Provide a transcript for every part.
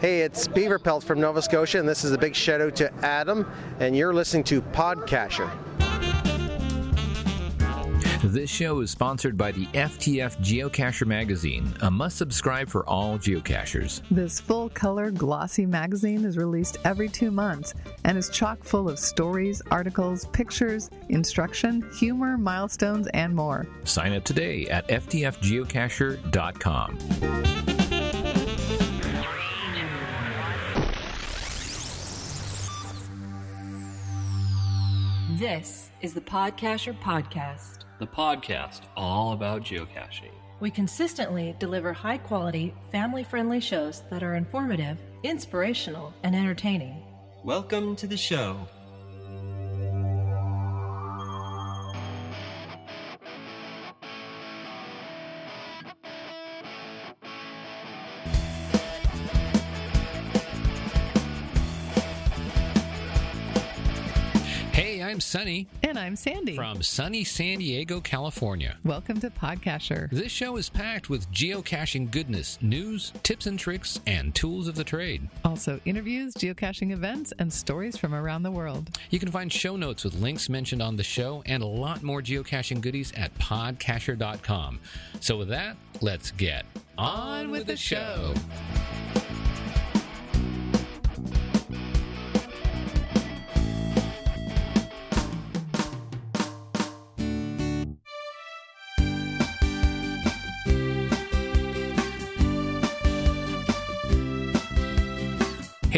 Hey, it's Beaver Pelt from Nova Scotia, and this is a big shout out to Adam, and you're listening to Podcacher. This show is sponsored by the FTF Geocacher magazine, a must subscribe for all geocachers. This full color, glossy magazine is released every two months and is chock full of stories, articles, pictures, instruction, humor, milestones, and more. Sign up today at ftfgeocacher.com. This is the Podcacher Podcast. the podcast all about geocaching. We consistently deliver high quality, family friendly shows that are informative, inspirational, and entertaining. Welcome to the show. I'm Sunny And I'm Sandy. from sunny San Diego, California. Welcome to Podcacher. This show is packed with geocaching goodness, news, tips and tricks, and tools of the trade. Also, interviews, geocaching events, and stories from around the world. You can find show notes with links mentioned on the show and a lot more geocaching goodies at podcacher.com. So, with that, let's get on with the show.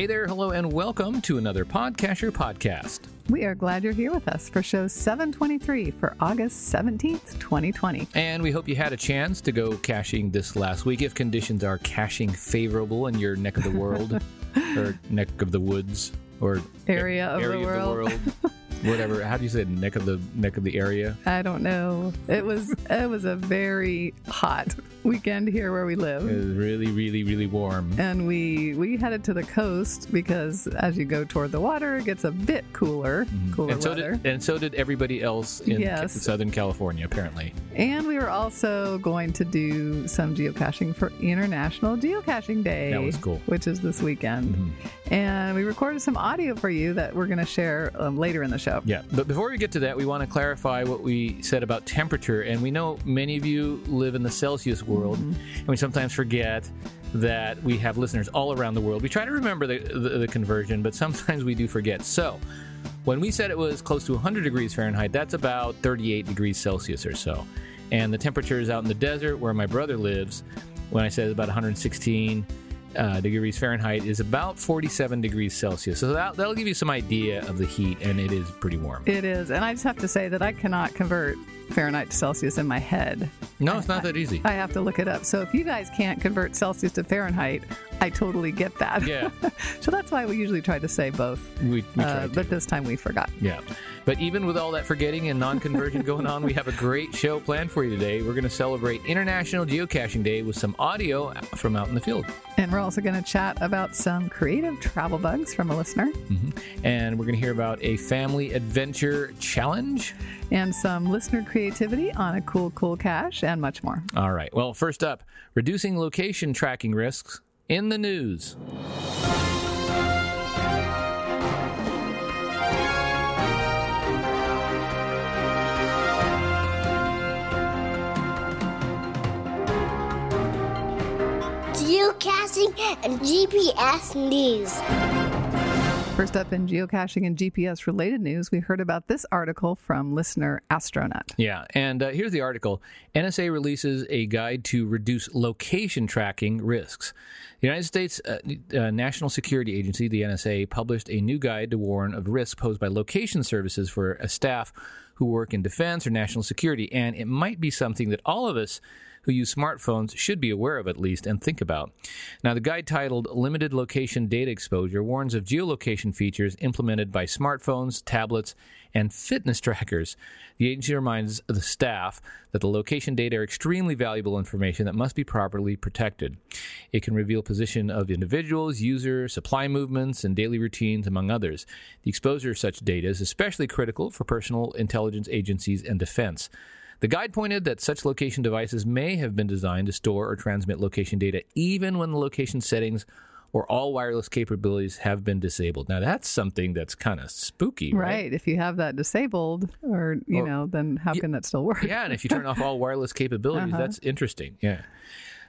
Hey there, hello, and welcome to another Podcacher podcast. We are glad you're here with us for show 723 for August 17th, 2020. And we hope you had a chance to go caching this last week if conditions are caching favorable in your neck of the world or neck of the woods or Area of the area world. Whatever. How do you say it? Neck of the neck of the area? I don't know. It was it was a very hot weekend here where we live. It was really, really, really warm. and we we headed to the coast because as you go toward the water it gets a bit cooler cooler Mm-hmm. And so weather did and so did everybody else in Yes. Southern California, apparently. and we were also going to do some geocaching for international geocaching day That was cool. which is this weekend and we recorded some audio for you that we're going to share um, later in the Yeah, but before we get to that, we want to clarify what we said about temperature. And we know many of you live in the Celsius world, mm-hmm. and we sometimes forget that we have listeners all around the world. We try to remember the, the, the conversion, but sometimes we do forget. So, when we said it was close to 100 degrees Fahrenheit, that's about 38 degrees Celsius or so. And the temperature is out in the desert where my brother lives. When I said about 116 uh, degrees Fahrenheit, is about 47 degrees Celsius. So that, that'll give you some idea of the heat, and it is pretty warm. it is and i just have to say that i cannot convert fahrenheit to celsius in my head No, it's not that easy. i have to look it up so if you guys can't convert celsius to fahrenheit i totally get that Yeah, so that's why we usually try to say both we, we uh, but this time we forgot Yeah. But even with all that forgetting and non conversion going on, we have a great show planned for you today. We're going to celebrate International Geocaching Day with some audio from out in the field. And we're also going to chat about some creative travel bugs from a listener mm-hmm. And we're going to hear about a family adventure challenge. and some listener creativity on a cool, cool cache and much more. All right. Well, first up, reducing location tracking risks in the news. Geocaching and GPS news. First up in geocaching and GPS related news, we heard about this article from listener Astronaut. Yeah, and uh, here's the article NSA releases a guide to reduce location tracking risks. The United States uh, uh, National Security Agency, the NSA, published a new guide to warn of risks posed by location services for a staff who work in defense or national security. And it might be something that all of us who use smartphones should be aware of at least and think about. Now, the guide titled Limited Location Data Exposure warns of geolocation features implemented by smartphones, tablets, and fitness trackers. The agency reminds the staff that the location data are extremely valuable information that must be properly protected. It can reveal position of individuals, user, supply movements, and daily routines, among others. The exposure of such data is especially critical for personal intelligence agencies and defense. The guide pointed that such location devices may have been designed to store or transmit location data even when the location settings or all wireless capabilities have been disabled. Now that's something that's kind of spooky, right? Right. If you have that disabled, or you Or- know, then how can that still work? Yeah, and if you turn off all wireless capabilities, Uh-huh. that's interesting. Yeah.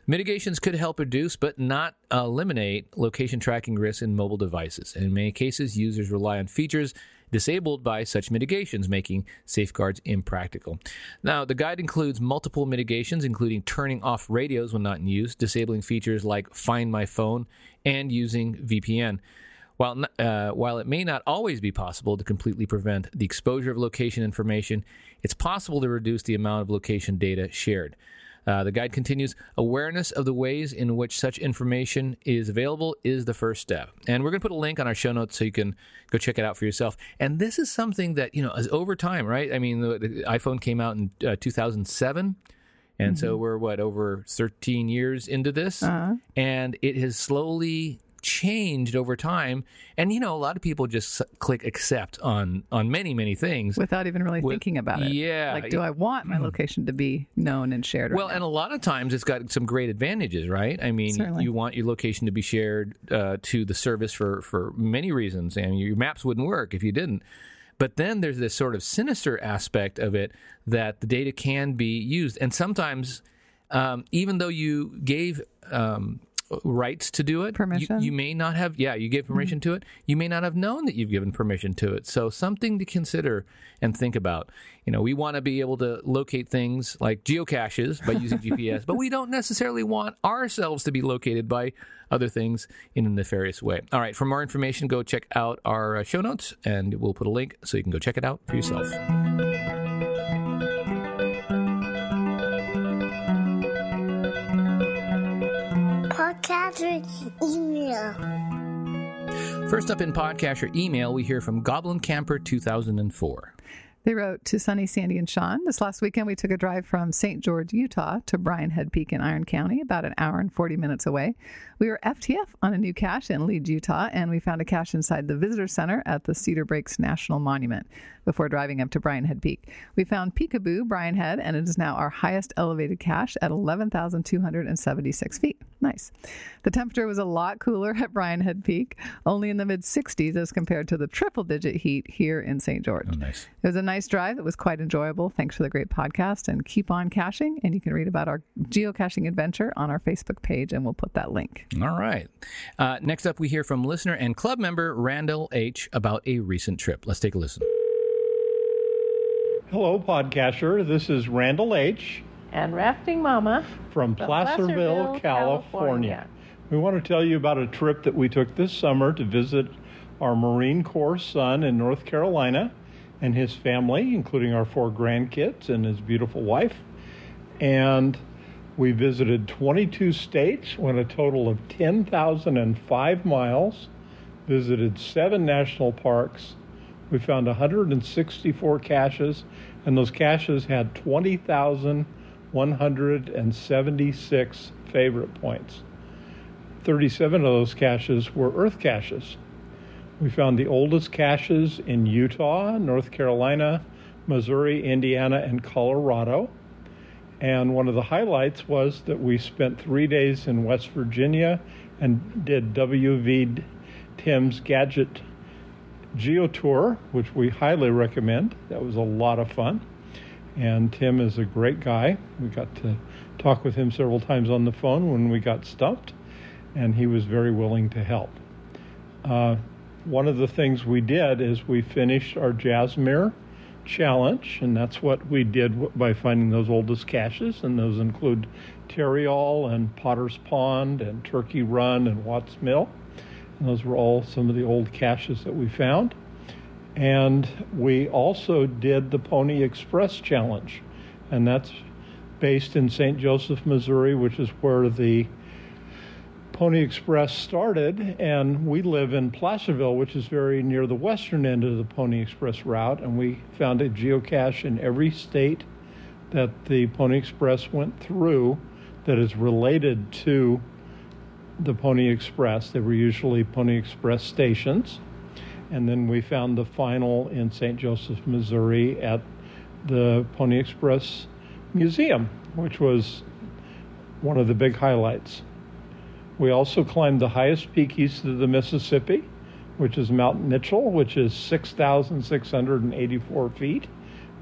Mitigations could help reduce but not eliminate location tracking risks in mobile devices. In many cases, users rely on features disabled by such mitigations, making safeguards impractical. Now, the guide includes multiple mitigations, including turning off radios when not in use, disabling features like Find My Phone, and using VPN. While, uh, while it may not always be possible to completely prevent the exposure of location information, it's possible to reduce the amount of location data shared. Uh, the guide continues awareness of the ways in which such information is available is the first step. And we're going to put a link on our show notes so you can go check it out for yourself. And this is something that, you know, is over time, right? I mean, the, the iPhone came out in uh, 2007. And so we're what over 13 years into this, and it has slowly changed over time. And you know, a lot of people just click accept on on many many things. Without even really With- thinking about it. yeah. Like, do I want my location to be known and shared? Well, right and a lot of times it's got some great advantages, right? I mean, Certainly. you want your location to be shared uh, to the service for for many reasons, and your maps wouldn't work if you didn't. But then there's this sort of sinister aspect of it that the data can be used, and sometimes, um, even though you gave um, rights to do it, you- Permission? you, may not have. Yeah, you gave permission to it. You may not have known that you've given permission to it. So something to consider and think about. You know, we want to be able to locate things like geocaches by using GPS, but we don't necessarily want ourselves to be located by other things in a nefarious way. All right, for more information, go check out our uh, show notes, and we'll put a link so you can go check it out for yourself. Podcast with email. First up in Podcacher email, we hear from Goblin Camper 2004. They wrote to Sunny, Sandy, and Sean. This last weekend, we took a drive from St. George, Utah to Brian Head Peak in Iron County, about an hour and 40 minutes away. We were FTF on a new cache in Leeds, Utah, and we found a cache inside the Visitor Center at the Cedar Breaks National Monument before driving up to Brian Head Peak. We found Peekaboo, Brian Head, and it is now our highest elevated cache at 11,276 feet. Nice. The temperature was a lot cooler at Brian Head Peak, only in the mid 60s as compared to the triple digit heat here in St. George. Oh, nice. It was a nice drive. It was quite enjoyable. Thanks for the great podcast and keep on caching. And you can read about our geocaching adventure on our Facebook page, and we'll put that link. All right. Uh, next up, we hear from listener and club member Randall H. about a recent trip. Let's take a listen. Hello, Podcacher. This is Randall H. and Rafting Mama from From Placerville, Placerville, California. California. We want to tell you about a trip that we took this summer to visit our Marine Corps son in North Carolina and his family, including our four grandkids and his beautiful wife. And we visited 22 states, went a total of 10,005 miles, visited seven national parks. We found 164 caches, and those caches had 20,176 favorite points. 37 of those caches were Earth caches. We found the oldest caches in Utah, North Carolina, Missouri, Indiana, and Colorado. And one of the highlights was that we spent three days in West Virginia and did WV Tim's Gadget Geo Tour, which we highly recommend. That was a lot of fun. And Tim is a great guy. We got to talk with him several times on the phone when we got stumped, and he was very willing to help. Uh, one of the things we did is we finished our Jasmer challenge, and that's what we did by finding those oldest caches, and those include Terriall and Potter's Pond and Turkey Run and Watts Mill. And those were all some of the old caches that we found. And we also did the Pony Express Challenge, and that's based in St. Joseph, Missouri, which is where the Pony Express started. And we live in Placerville, which is very near the western end of the Pony Express route. And we found a geocache in every state that the Pony Express went through that is related to the Pony Express. They were usually Pony Express stations. And then we found the final in St. Joseph, Missouri at the Pony Express Museum, which was one of the big highlights. We also climbed the highest peak east of the Mississippi, which is Mount Mitchell, which is 6,684 feet.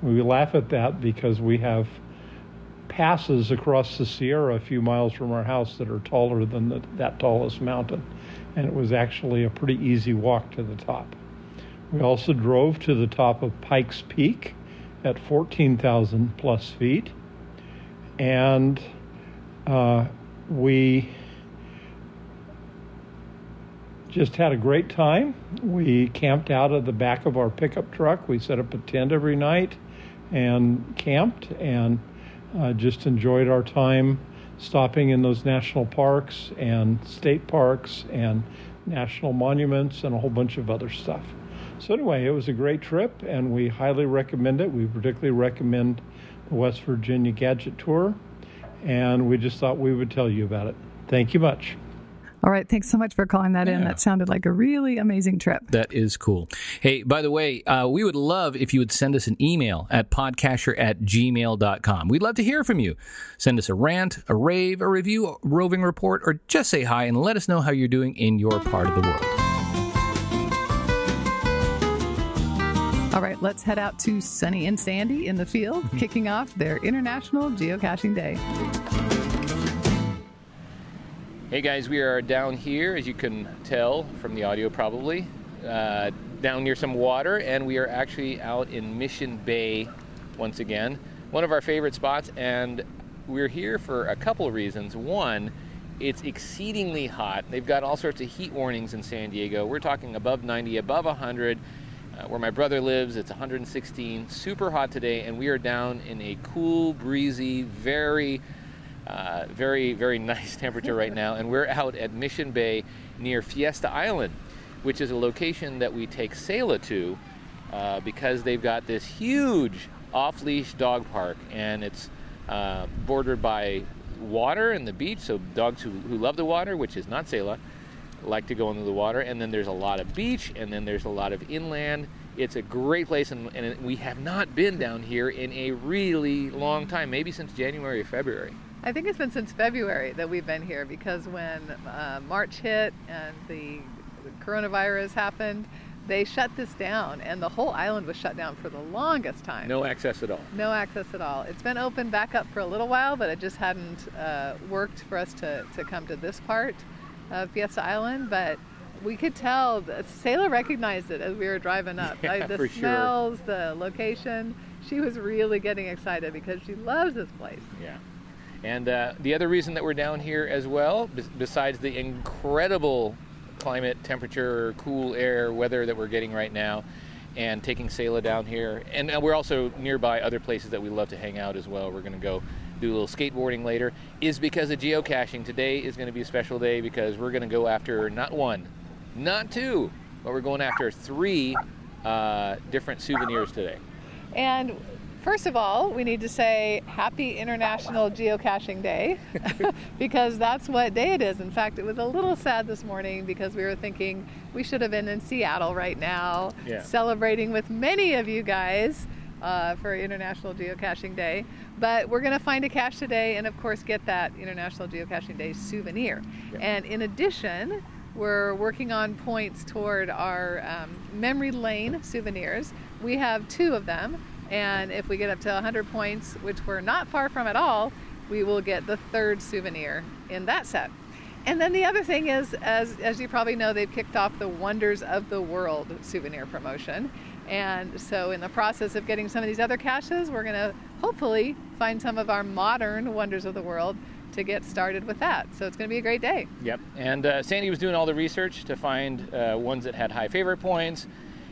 We laugh at that because we have passes across the Sierra a few miles from our house that are taller than the, that tallest mountain. And it was actually a pretty easy walk to the top. We also drove to the top of Pikes Peak at 14,000 plus feet. And uh, we just had a great time. We camped out of the back of our pickup truck. We set up a tent every night and camped and uh, just enjoyed our time stopping in those national parks and state parks and national monuments and a whole bunch of other stuff. So, anyway, it was a great trip and we highly recommend it. We particularly recommend the West Virginia Gadget Tour and we just thought we would tell you about it. Thank you much. All right. Thanks so much for calling that in. That sounded like a really amazing trip. That is cool. Hey, by the way, uh, we would love if you would send us an email at podcacher at gmail.com. We'd love to hear from you. Send us a rant, a rave, a review, a roving report, or just say hi and let us know how you're doing in your part of the world. All right. Let's head out to Sunny and Sandy in the field, kicking off their International Geocaching Day. Hey guys, we are down here, as you can tell from the audio probably, uh, down near some water, and we are actually out in Mission Bay once again. One of our favorite spots, and we're here for a couple of reasons. One, it's exceedingly hot. They've got all sorts of heat warnings in San Diego. We're talking above 90, above 100. Uh, where my brother lives, it's 116, super hot today, and we are down in a cool, breezy, very uh, very, very nice temperature right now, and we're out at Mission Bay near Fiesta Island, which is a location that we take Selah to uh, because they've got this huge off leash dog park, and it's uh, bordered by water and the beach. So, dogs who, who love the water, which is not Selah, like to go into the water, and then there's a lot of beach, and then there's a lot of inland. It's a great place, and, and we have not been down here in a really long time, maybe since January or February. I think it's been since February that we've been here because when uh, March hit and the coronavirus happened, they shut this down, and the whole island was shut down for the longest time. No access at all. No access at all. It's been open back up for a little while, but it just hadn't uh, worked for us to, to come to this part of Fiesta Island. But we could tell, Selah recognized it as we were driving up. Yeah, Like, the for sure. smells, the location. She was really getting excited because she loves this place. Yeah. And uh, the other reason that we're down here as well, bes- besides the incredible climate, temperature, cool air, weather that we're getting right now, and taking Selah down here, and we're also nearby other places that we love to hang out as well. We're going to go do a little skateboarding later, is because of geocaching. Today is going to be a special day because we're going to go after not one, not two, but we're going after three uh, different souvenirs today. And first of all, we need to say Happy International Geocaching Day because that's what day it is. In fact, it was a little sad this morning because we were thinking we should have been in Seattle right now Yeah. celebrating with many of you guys. Uh, for International Geocaching Day, but we're going to find a cache today, and of course, get that International Geocaching Day souvenir. And in addition, we're working on points toward our um, memory lane souvenirs. We have two of them, and if we get up to 100 points, which we're not far from at all, we will get the third souvenir in that set. And then the other thing is, as, as you probably know, they've kicked off the Wonders of the World souvenir promotion. And so, in the process of getting some of these other caches, we're going to hopefully find some of our modern Wonders of the World to get started with that. So, it's going to be a great day. Yep. And uh, Sandy was doing all the research to find uh, ones that had high favorite points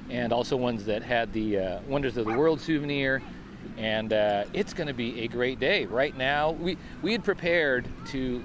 and also ones that had the uh, Wonders of the World souvenir. And uh, it's going to be a great day. Right now, we, we had prepared to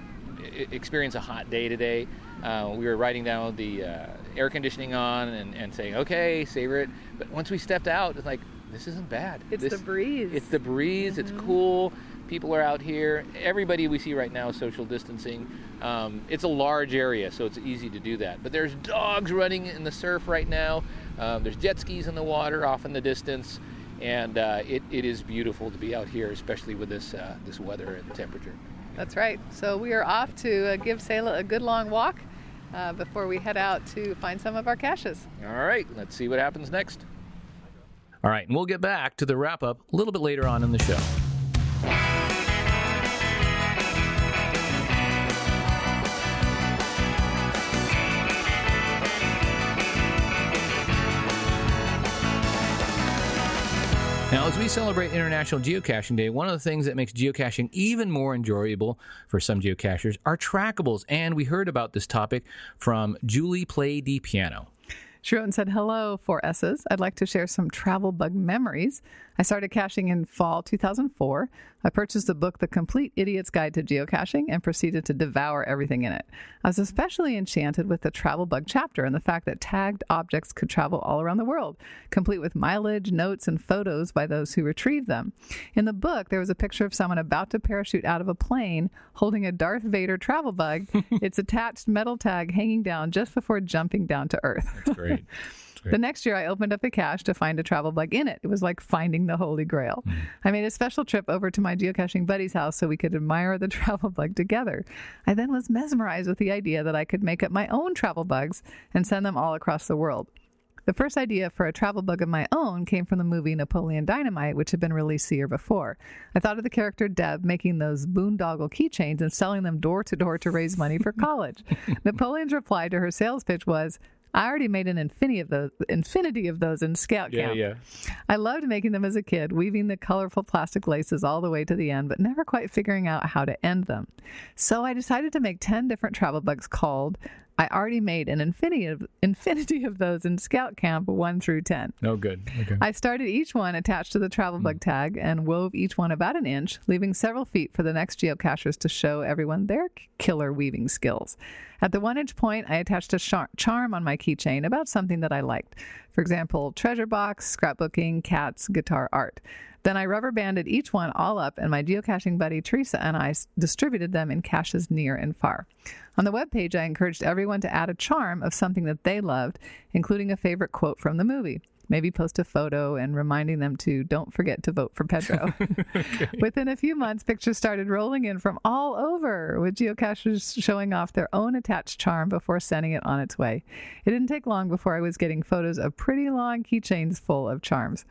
experience a hot day today. Uh, we were writing down the uh, air conditioning on and, and saying, okay, savor it. But once we stepped out, it's like, this isn't bad. It's This- the breeze. It's the breeze. It's cool. People are out here. Everybody we see right now is social distancing. Um, it's a large area, so it's easy to do that. But there's dogs running in the surf right now. Um, there's jet skis in the water off in the distance, and uh, it, it is beautiful to be out here, especially with this uh, this weather and temperature. That's right. So we are off to uh, give Selah a good long walk uh, before we head out to find some of our caches. All right, let's see what happens next. All right, and we'll get back to the wrap up a little bit later on in the show. Now, as we celebrate International Geocaching Day, one of the things that makes geocaching even more enjoyable for some geocachers are trackables. And we heard about this topic from Julie Play Di Piano. She wrote and said, Hello, four S's. I'd like to share some travel bug memories. I started caching in fall 2004. I purchased the book The Complete Idiot's Guide to Geocaching and proceeded to devour everything in it. I was especially enchanted with the travel bug chapter and the fact that tagged objects could travel all around the world, complete with mileage, notes, and photos by those who retrieved them. In the book, there was a picture of someone about to parachute out of a plane holding a Darth Vader travel bug, its attached metal tag hanging down just before jumping down to Earth. That's great. The next year, I opened up a cache to find a travel bug in it. It was like finding the Holy Grail. Mm. I made a special trip over to my geocaching buddy's house so we could admire the travel bug together. I then was mesmerized with the idea that I could make up my own travel bugs and send them all across the world. The first idea for a travel bug of my own came from the movie Napoleon Dynamite, which had been released the year before. I thought of the character Deb making those boondoggle keychains and selling them door to door to raise money for college. Napoleon's reply to her sales pitch was, I already made an infinity of those, infinity of those in Scout Yeah, Camp. yeah. I loved making them as a kid, weaving the colorful plastic laces all the way to the end, but never quite figuring out how to end them. So I decided to make 10 different travel bugs called I already made an infinity of, infinity of those in Scout Camp 1 through 10. No good. Okay. I started each one attached to the travel bug hmm. tag and wove each one about an inch, leaving several feet for the next geocachers to show everyone their killer weaving skills. At the one inch point, I attached a char- charm on my keychain about something that I liked. For example, treasure box, scrapbooking, cats, guitar art. Then I rubber banded each one all up, and my geocaching buddy Teresa and I distributed them in caches near and far. On the webpage, I encouraged everyone to add a charm of something that they loved, including a favorite quote from the movie. Maybe post a photo and reminding them to don't forget to vote for Pedro. Within a few months, pictures started rolling in from all over, with geocachers showing off their own attached charm before sending it on its way. It didn't take long before I was getting photos of pretty long keychains full of charms.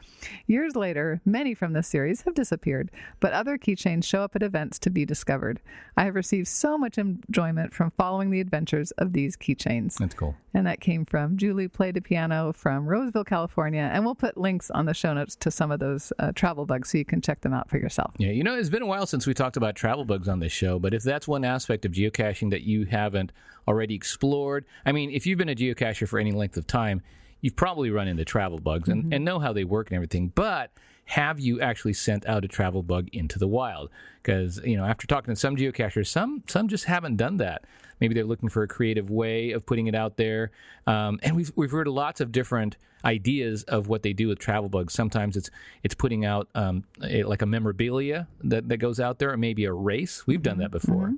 Years later, many from this series have disappeared, but other keychains show up at events to be discovered. I have received so much enjoyment from following the adventures of these keychains. That's cool. And that came from Julie Played the Piano from Roseville, California. And we'll put links on the show notes to some of those uh, travel bugs so you can check them out for yourself. Yeah, you know, it's been a while since we talked about travel bugs on this show, but if that's one aspect of geocaching that you haven't already explored, I mean, if you've been a geocacher for any length of time, you've probably run into travel bugs and, and know how they work and everything, but have you actually sent out a travel bug into the wild? Because, you know, after talking to some geocachers, some some just haven't done that. Maybe they're looking for a creative way of putting it out there. Um, and we've, we've heard lots of different ideas of what they do with travel bugs. Sometimes it's it's putting out um, a, like a memorabilia that, that goes out there, or maybe a race. We've done that before.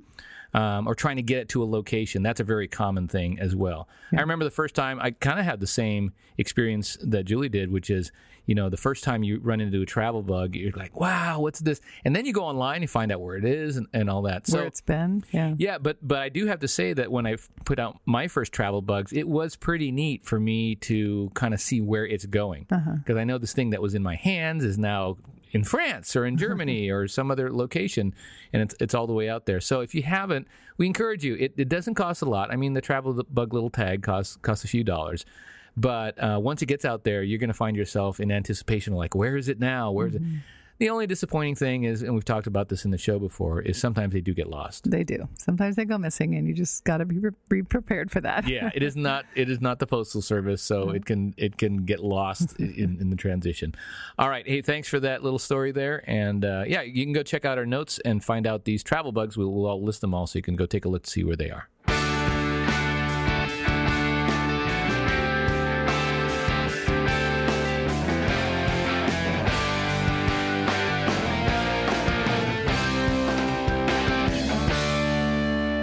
Um, or trying to get it to a location. That's a very common thing as well. I remember the first time I kind of had the same experience that Julie did, which is, you know, the first time you run into a travel bug, you're like, wow, what's this? And then you go online and find out where it is and, and all that. So Where it's been. Yeah. yeah, but but I do have to say that when I put out my first travel bugs, it was pretty neat for me to kind of see where it's going uh-huh. because I know this thing that was in my hands is now in France or in Germany or some other location, and it's it's all the way out there. So if you haven't, we encourage you. It, it doesn't cost a lot. I mean, the travel bug little tag costs costs a few dollars. But uh, once it gets out there, you're going to find yourself in anticipation, of like, where is it now? Where is it? The only disappointing thing is, and we've talked about this in the show before, is sometimes they do get lost. They do. Sometimes they go missing, and you just got to be, be prepared for that. yeah, it is not it is not the postal service, so it can it can get lost in, in the transition. All right, hey, thanks for that little story there, and uh, yeah, you can go check out our notes and find out these travel bugs. We'll, we'll all list them all, so you can go take a look to see where they are.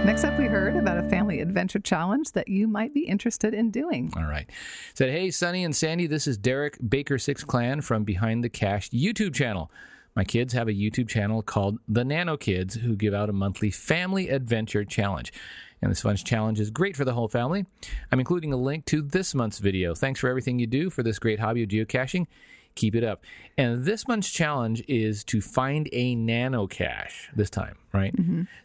Next up, we heard about a family adventure challenge that you might be interested in doing. All right. Said, hey, Sunny and Sandy, this is Derek Baker Six Clan from Behind the Cache YouTube channel. My kids have a YouTube channel called The Nano Kids who give out a monthly family adventure challenge. And this month's challenge is great for the whole family. I'm including a link to this month's video. Thanks for everything you do for this great hobby of geocaching. Keep it up. And this month's challenge is to find a nano cache this time, right?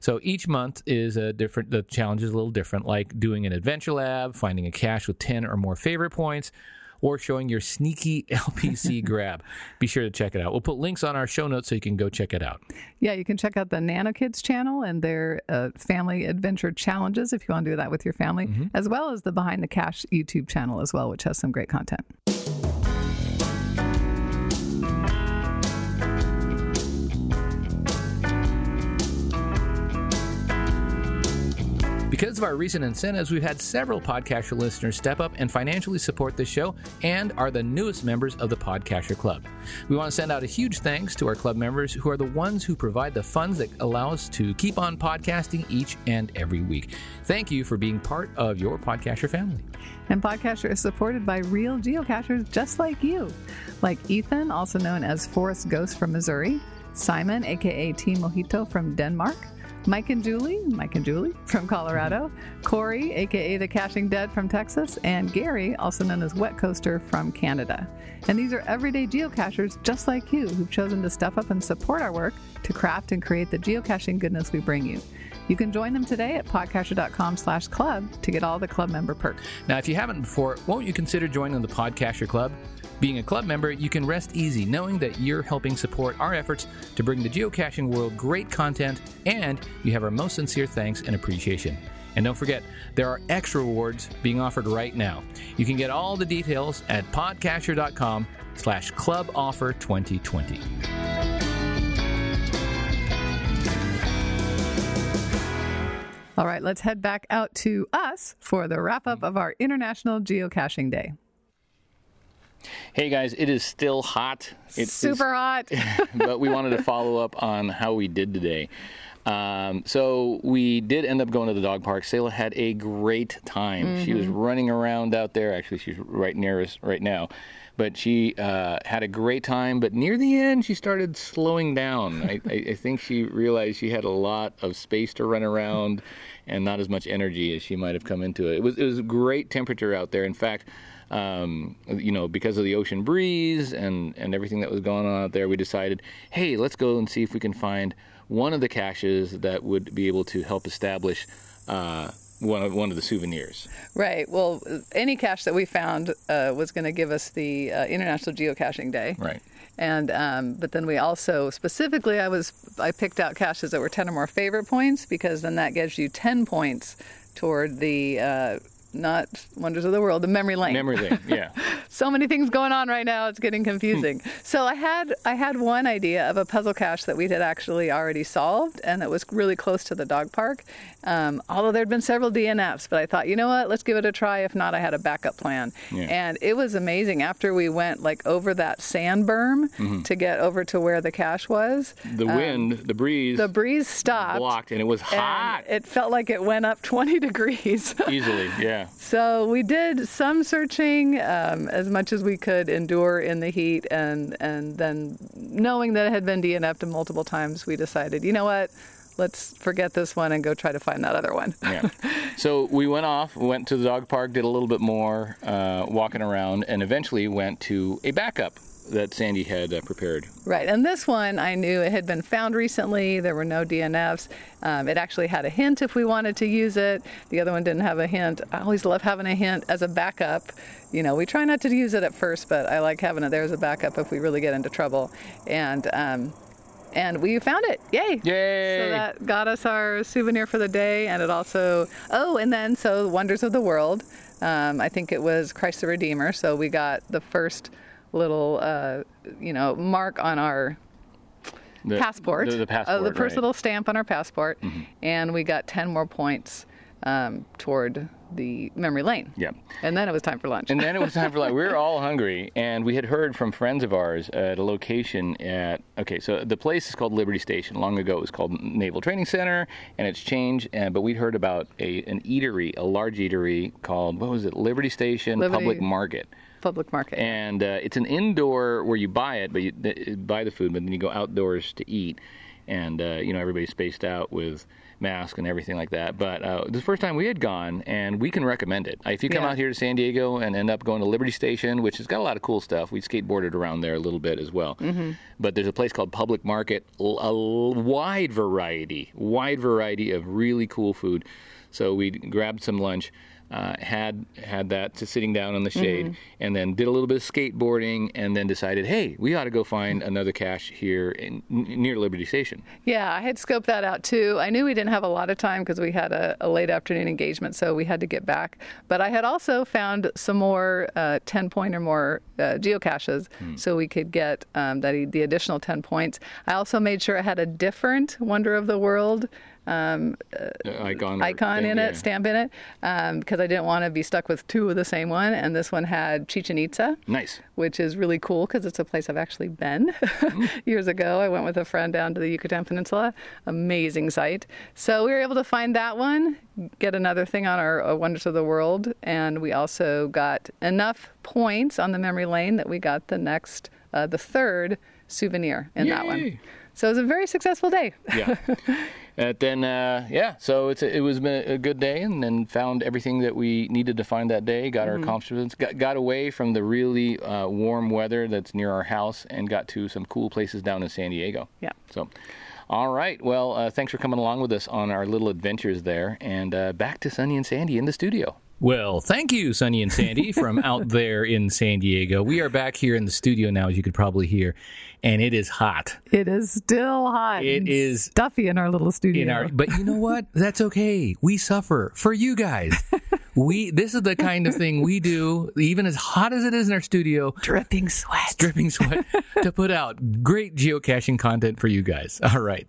So each month is a different, the challenge is a little different, like doing an adventure lab, finding a cache with 10 or more favorite points, or showing your sneaky LPC grab. Be sure to check it out. We'll put links on our show notes so you can go check it out. Yeah, you can check out the Nano Kids channel and their uh, family adventure challenges if you want to do that with your family, as well as the Behind the Cache YouTube channel as well, which has some great content. Because of our recent incentives, we've had several Podcacher listeners step up and financially support this show and are the newest members of the Podcacher Club. We want to send out a huge thanks to our club members who are the ones who provide the funds that allow us to keep on podcasting each and every week. Thank you for being part of your Podcacher family. And Podcacher is supported by real geocachers just like you, like Ethan, also known as Forest Ghost from Missouri, Simon, aka T Mojito from Denmark, Mike and Julie, Mike and Julie from Colorado, Corey, aka the Caching Dead from Texas, and Gary, also known as Wet Coaster from Canada. And these are everyday geocachers just like you who've chosen to step up and support our work to craft and create the geocaching goodness we bring you. You can join them today at podcacher.com slash club to get all the club member perks. Now, if you haven't before, won't you consider joining the Podcacher Club? Being a club member, you can rest easy knowing that you're helping support our efforts to bring the geocaching world great content, and you have our most sincere thanks and appreciation. And don't forget, there are extra rewards being offered right now. You can get all the details at podcacher.com slash club offer 2020. All right, let's head back out to us for the wrap up of our International Geocaching Day. Hey guys, it is still hot. It is- Super hot. but we wanted to follow up on how we did today. Um, so we did end up going to the dog park. Selah had a great time. She was running around out there. Actually, she's right near us right now. But she uh, had a great time. But near the end, she started slowing down. I, I, I think she realized she had a lot of space to run around and not as much energy as she might have come into it. It was it was a great temperature out there. In fact, um, you know, because of the ocean breeze and, and everything that was going on out there, we decided, hey, let's go and see if we can find one of the caches that would be able to help establish uh, one of one of the souvenirs. right. Well, any cache that we found uh, was going to give us the uh, International Geocaching Day. Right. And um, but then we also specifically, I was I picked out caches that were ten or more favorite points because then that gives you ten points toward the. Not wonders of the world, the memory lane. Memory lane, yeah. so many things going on right now it's getting confusing hmm. so i had i had one idea of a puzzle cache that we had actually already solved and that was really close to the dog park um, although there had been several dnfs but i thought you know what? Let's give it a try. If not i had a backup plan. Yeah. and it was amazing. After we went like over that sand berm to get over to where the cache was The wind, the breeze, the breeze stopped blocked, and it was hot. it felt like it went up 20 degrees. Easily. Yeah. So we did some searching um, as much as we could endure in the heat, and and then knowing that it had been DNF'd multiple times, we decided, you know what, let's forget this one and go try to find that other one. yeah. So we went off, went to the dog park, did a little bit more uh, walking around, and eventually went to a backup that Sandy had uh, prepared. Right, and this one I knew it had been found recently. There were no DNFs. Um, it actually had a hint if we wanted to use it. The other one didn't have a hint. I always love having a hint as a backup. You know, we try not to use it at first, but I like having it there as a backup if we really get into trouble. And um, and we found it. Yay! Yay! So that got us our souvenir for the day, and it also oh, and then so Wonders of the World. Um, I think it was Christ the Redeemer. So we got the first little uh, you know mark on our The- passport, The, the uh, the first right. stamp on our passport, and we got ten more points um, toward the memory lane. Yeah. And then it was time for lunch. And then it was time for lunch. We were all hungry, and we had heard from friends of ours at a location at. Okay, so the place is called Liberty Station. Long ago, it was called Naval Training Center, and it's changed. And but we'd heard about a an eatery, a large eatery called what was it? Liberty Station Liberty- Public Market. Public market. and uh, it's an indoor where you buy it, but you th- buy the food, but then you go outdoors to eat, and uh, you know everybody's spaced out with masks and everything like that. But uh, the first time we had gone, and we can recommend it. If you come Yeah. out here to San Diego and end up going to Liberty Station, which has got a lot of cool stuff, we skateboarded around there a little bit as well. Mm-hmm. But there's a place called Public Market, a wide variety, wide variety of really cool food. So we grabbed some lunch. Uh, had had that to sitting down in the shade, Mm-hmm. and then did a little bit of skateboarding, and then decided, hey, we ought to go find another cache here in, n- near Liberty Station. Yeah, I had scoped that out too. I knew we didn't have a lot of time because we had a, a late afternoon engagement, so we had to get back. But I had also found some more uh, 10 point or more uh, geocaches so we could get um, that the additional 10 points. I also made sure I had a different Wonder of the World um, Uh, icon, or icon in it, yeah. stamp in it, um, because I didn't want to be stuck with two of the same one. And this one had Chichen Itza Nice. which is really cool because it's a place I've actually been years ago. I went with a friend down to the Yucatan Peninsula. Amazing site. So we were able to find that one, get another thing on our uh, Wonders of the World, and we also got enough points on the memory lane that we got the next, uh, the third souvenir in that one. So it was a very successful day. Yeah. And then, uh, yeah, so it's a, it was been a good day, and then found everything that we needed to find that day. Got Mm-hmm. our accomplishments. Got, got away from the really uh, warm weather that's near our house, and got to some cool places down in San Diego. Yeah. So, all right. Well, uh, thanks for coming along with us on our little adventures there, and uh, back to Sunny and Sandy in the studio. Well, thank you, Sunny and Sandy, from out there in San Diego. We are back here in the studio now, as you could probably hear, and it is hot. It is still hot. It is stuffy in our little studio. in our but you know what that's okay we suffer for you guys we this is the kind of thing we do even as hot as it is in our studio dripping sweat. dripping sweat to put out great geocaching content for you guys all right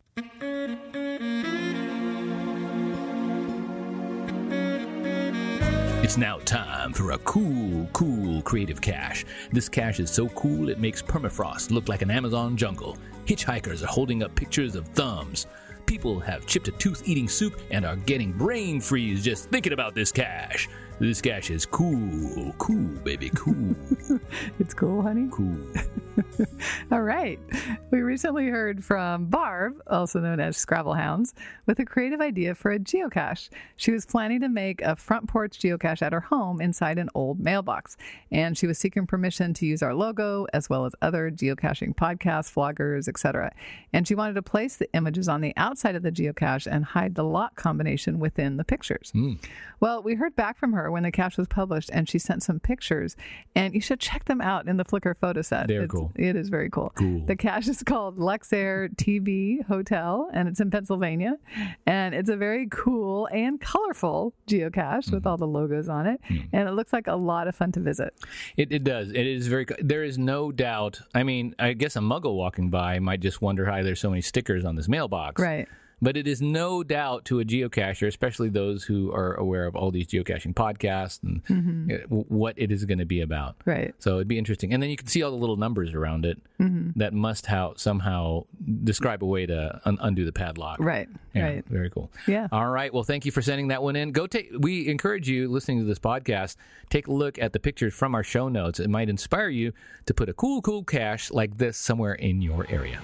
It's now time for a cool, cool creative cache. This cache is so cool it makes permafrost look like an Amazon jungle. Hitchhikers are holding up pictures of thumbs. People have chipped a tooth eating soup and are getting brain freeze just thinking about this cache. This cache is cool, cool, baby, cool, It's cool, honey. cool. All right. We recently heard from Barb, also known as Scrabble Hounds, with a creative idea for a geocache. She was planning to make a front porch geocache at her home inside an old mailbox. And she was seeking permission to use our logo as well as other geocaching podcasts, vloggers, etc. And she wanted to place the images on the outside of the geocache and hide the lock combination within the pictures. Hmm. Well, we heard back from her when the cache was published and she sent some pictures. And you should check them out in the Flickr photo set. They're It's- cool. It is very cool. Cool. The cache is called Luxair TV Hotel, and it's in Pennsylvania. And it's a very cool and colorful geocache with mm-hmm. all the logos on it. Mm. And it looks like a lot of fun to visit. It, it does. It is very. There is no doubt. I mean, I guess a muggle walking by might just wonder how there's so many stickers on this mailbox. Right. But it is no doubt to a geocacher, especially those who are aware of all these geocaching podcasts and Mm-hmm. what it is going to be about. Right. So it'd be interesting, and then you can see all the little numbers around it Mm-hmm. that must how somehow describe a way to un- undo the padlock. Right. Yeah, Right. Very cool. Yeah. All right. Well, thank you for sending that one in. Go take. We encourage you listening to this podcast. Take a look at the pictures from our show notes. It might inspire you to put a cool, cool cache like this somewhere in your area.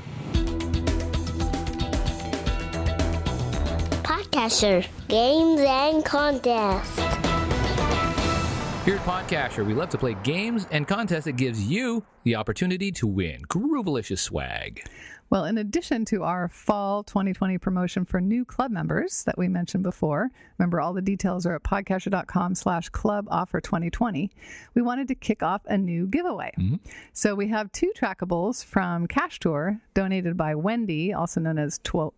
Podcacher. Games and contests. Here at Podcacher, we love to play games and contests that gives you the opportunity to win groovalicious swag. Well, in addition to our fall 2020 promotion for new club members that we mentioned before, remember all the details are at podcacher.com slash club offer 2020, we wanted to kick off a new giveaway. Mm-hmm. So we have two trackables from Cash Tour donated by Wendy, also known as Twil-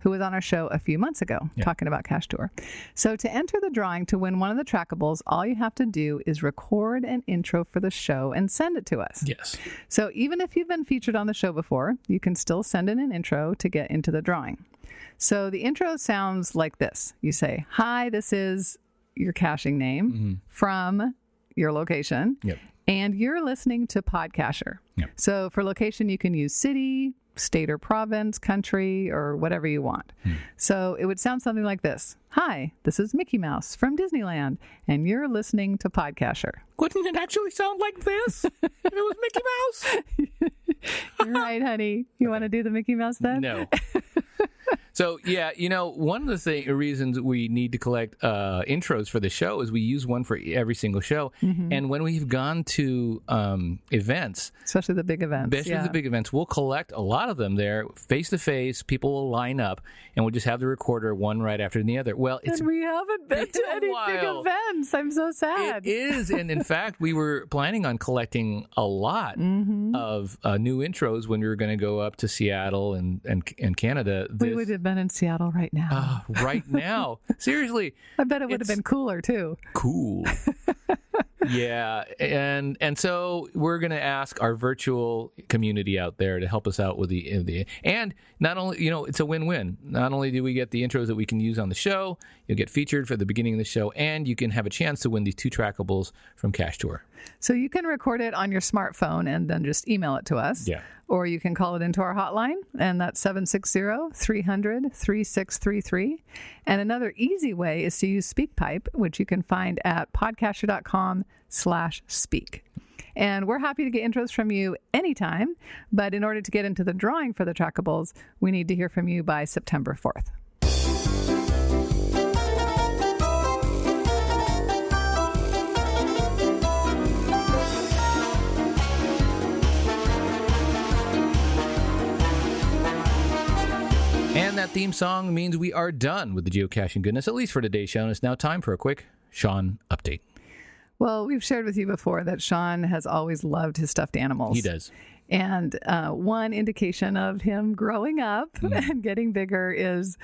who was on our show a few months ago talking about Cash Tour. So to enter the drawing to win one of the trackables, all you have to do is record an intro for the show and send it to us. Yes. So even if you've been featured on the show before, you can still send in an intro to get into the drawing. So the intro sounds like this. You say, "Hi, this is your caching name mm-hmm. from your location. Yep. And you're listening to Podcacher. Yep. So for location, you can use city, state or province, country, or whatever you want. Hmm. So it would sound something like this Hi, this is Mickey Mouse from Disneyland, and you're listening to Podcacher. Wouldn't it actually sound like this if it was Mickey Mouse? You're right, honey. You want to do the Mickey Mouse then? No. so yeah, you know, one of the th- reasons we need to collect uh, intros for the show is we use one for every single show, Mm-hmm. and when we've gone to um, events, Especially the big events. especially yeah. the big events, we'll collect a lot of them there face to face. People will line up, and we'll just have the recorder one right after the other. Well, it's and we haven't been to any big events. I'm so sad. It is, and in fact, we were planning on collecting a lot Mm-hmm. of uh, new intros when we were going to go up to Seattle and and, and Canada. We would have been in Seattle right now. uh, right now, seriously, I bet it would have been cooler too. cool. yeah, and and so we're going to ask our virtual community out there to help us out with the the and not only you know it's a win-win. Not only do we get the intros that we can use on the show, you'll get featured for the beginning of the show, and you can have a chance to win these two trackables from Cash Tour. So you can record it on your smartphone and then just email it to us. Yeah. Or you can call it into our hotline, and that's 760 300 3633. And another easy way is to use SpeakPipe, which you can find at podcacher.com slash speak. And we're happy to get intros from you anytime, but in order to get into the drawing for the trackables, we need to hear from you by September 4th. Theme song means we are done with the geocaching goodness, at least for today's show. And it's now time for a quick Sean update. Well, we've shared with you before that Sean has always loved his stuffed animals. He does. And uh, one indication of him growing up Mm. and getting bigger is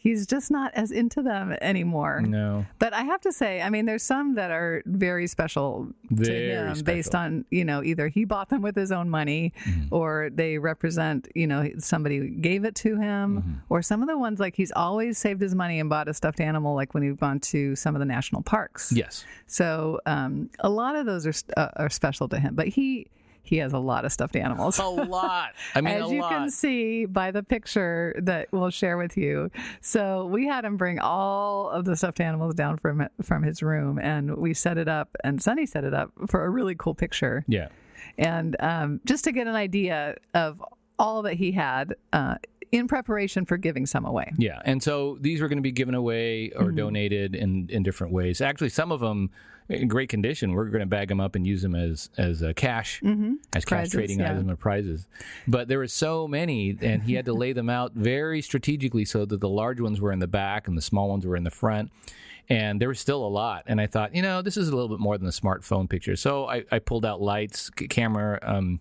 he's just not as into them anymore. No. But I have to say, I mean, there's some that are very special to Very him based on, you know, either he bought them with his own money Mm-hmm. or they represent, you know, somebody gave it to him. Mm-hmm. Or some of the ones like he's always saved his money and bought a stuffed animal, like when we've gone to some of the national parks. Yes. So um, a lot of those are, uh, are special to him. But he, he has a lot of stuffed animals. A lot. I mean, As a you lot. can see by the picture that we'll share with you. So we had him bring all of the stuffed animals down from from his room, and we set it up, and Sunny set it up for a really cool picture, yeah. and um, just to get an idea of all that he had. Uh, in preparation for giving some away. Yeah, and so these were going to be given away or Mm-hmm. donated in, in different ways. Actually, some of them in great condition. We're going to bag them up and use them as as uh, cache, as cache trading yeah. items or prizes. But there were so many, and he had to lay them out very strategically so that the large ones were in the back and the small ones were in the front. And there was still a lot, and I thought, you know, this is a little bit more than a smartphone picture. So I, I pulled out lights, c- camera. Um,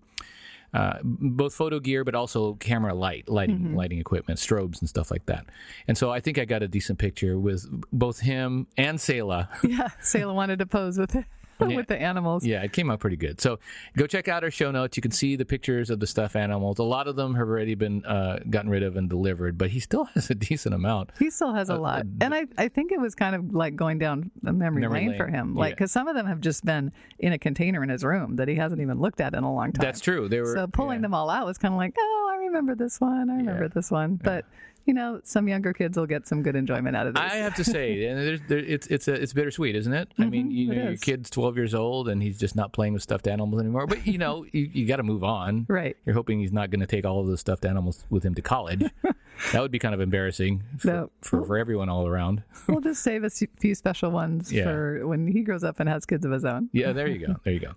uh, both photo gear, but also camera light, lighting, Mm-hmm. lighting equipment, strobes and stuff like that. And so I think I got a decent picture with both him and Selah. Yeah, Sayla wanted to pose with with the animals. yeah, it came out pretty good. So go check out our show notes. You can see the pictures of the stuffed animals. A lot of them have already been uh, gotten rid of and delivered, but he still has a decent amount. He still has a lot. and I, I think it was kind of like going down a memory, Memory lane, lane. for him. Like, Yeah. because some of them have just been in a container in his room that he hasn't even looked at in a long time. That's true. They were So pulling yeah. them all out was kind of like, oh, I remember this one. I remember Yeah. this one. But, you know, some younger kids will get some good enjoyment out of this. I have to say, and there's, there, it's it's a, it's bittersweet, isn't it? I mean, you Mm-hmm. know, your kid's 12 years old and he's just not playing with stuffed animals anymore. But you know, you, you got to move on. Right. You're hoping he's not going to take all of those stuffed animals with him to college. that would be kind of embarrassing for, No. for, for everyone all around. we'll just save a few special ones Yeah. for when he grows up and has kids of his own. Yeah, there you go. There you go.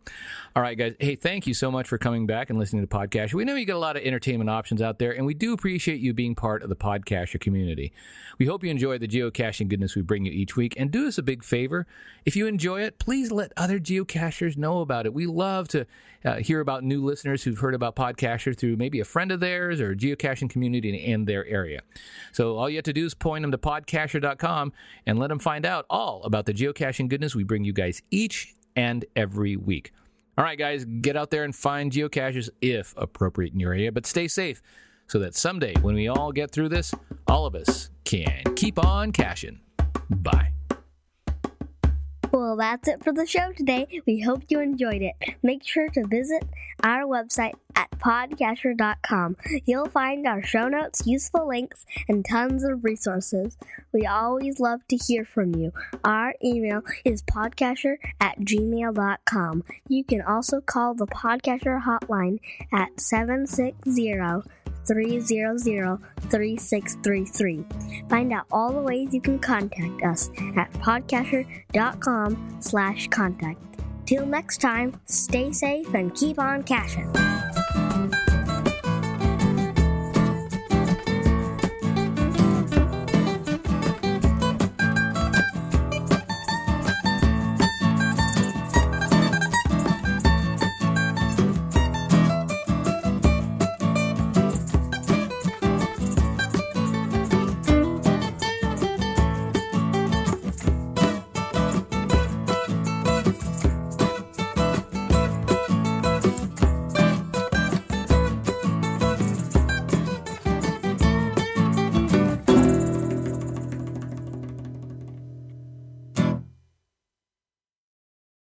All right, guys. Hey, thank you so much for coming back and listening to the podcast. We know you get a lot of entertainment options out there, and we do appreciate you being part of the podcacher community. We hope you enjoy the geocaching goodness we bring you each week. And do us a big favor. If you enjoy it, please let other geocachers know about it. We love to uh, hear about new listeners who've heard about Podcacher through maybe a friend of theirs or a geocaching community in their area. So all you have to do is point them to podcacher.com and let them find out all about the geocaching goodness we bring you guys each and every week. All right, guys, get out there and find geocaches if appropriate in your area, but stay safe so that someday when we all get through this, all of us can keep on caching. Bye. Well, that's it for the show today. We hope you enjoyed it. Make sure to visit our website at podcacher.com. You'll find our show notes, useful links, and tons of resources. We always love to hear from you. Our email is podcacher at gmail.com. You can also call the Podcacher hotline at 760 300 3633. Find out all the ways you can contact us at podcacher.com slash contact. Till next time, stay safe and keep on caching.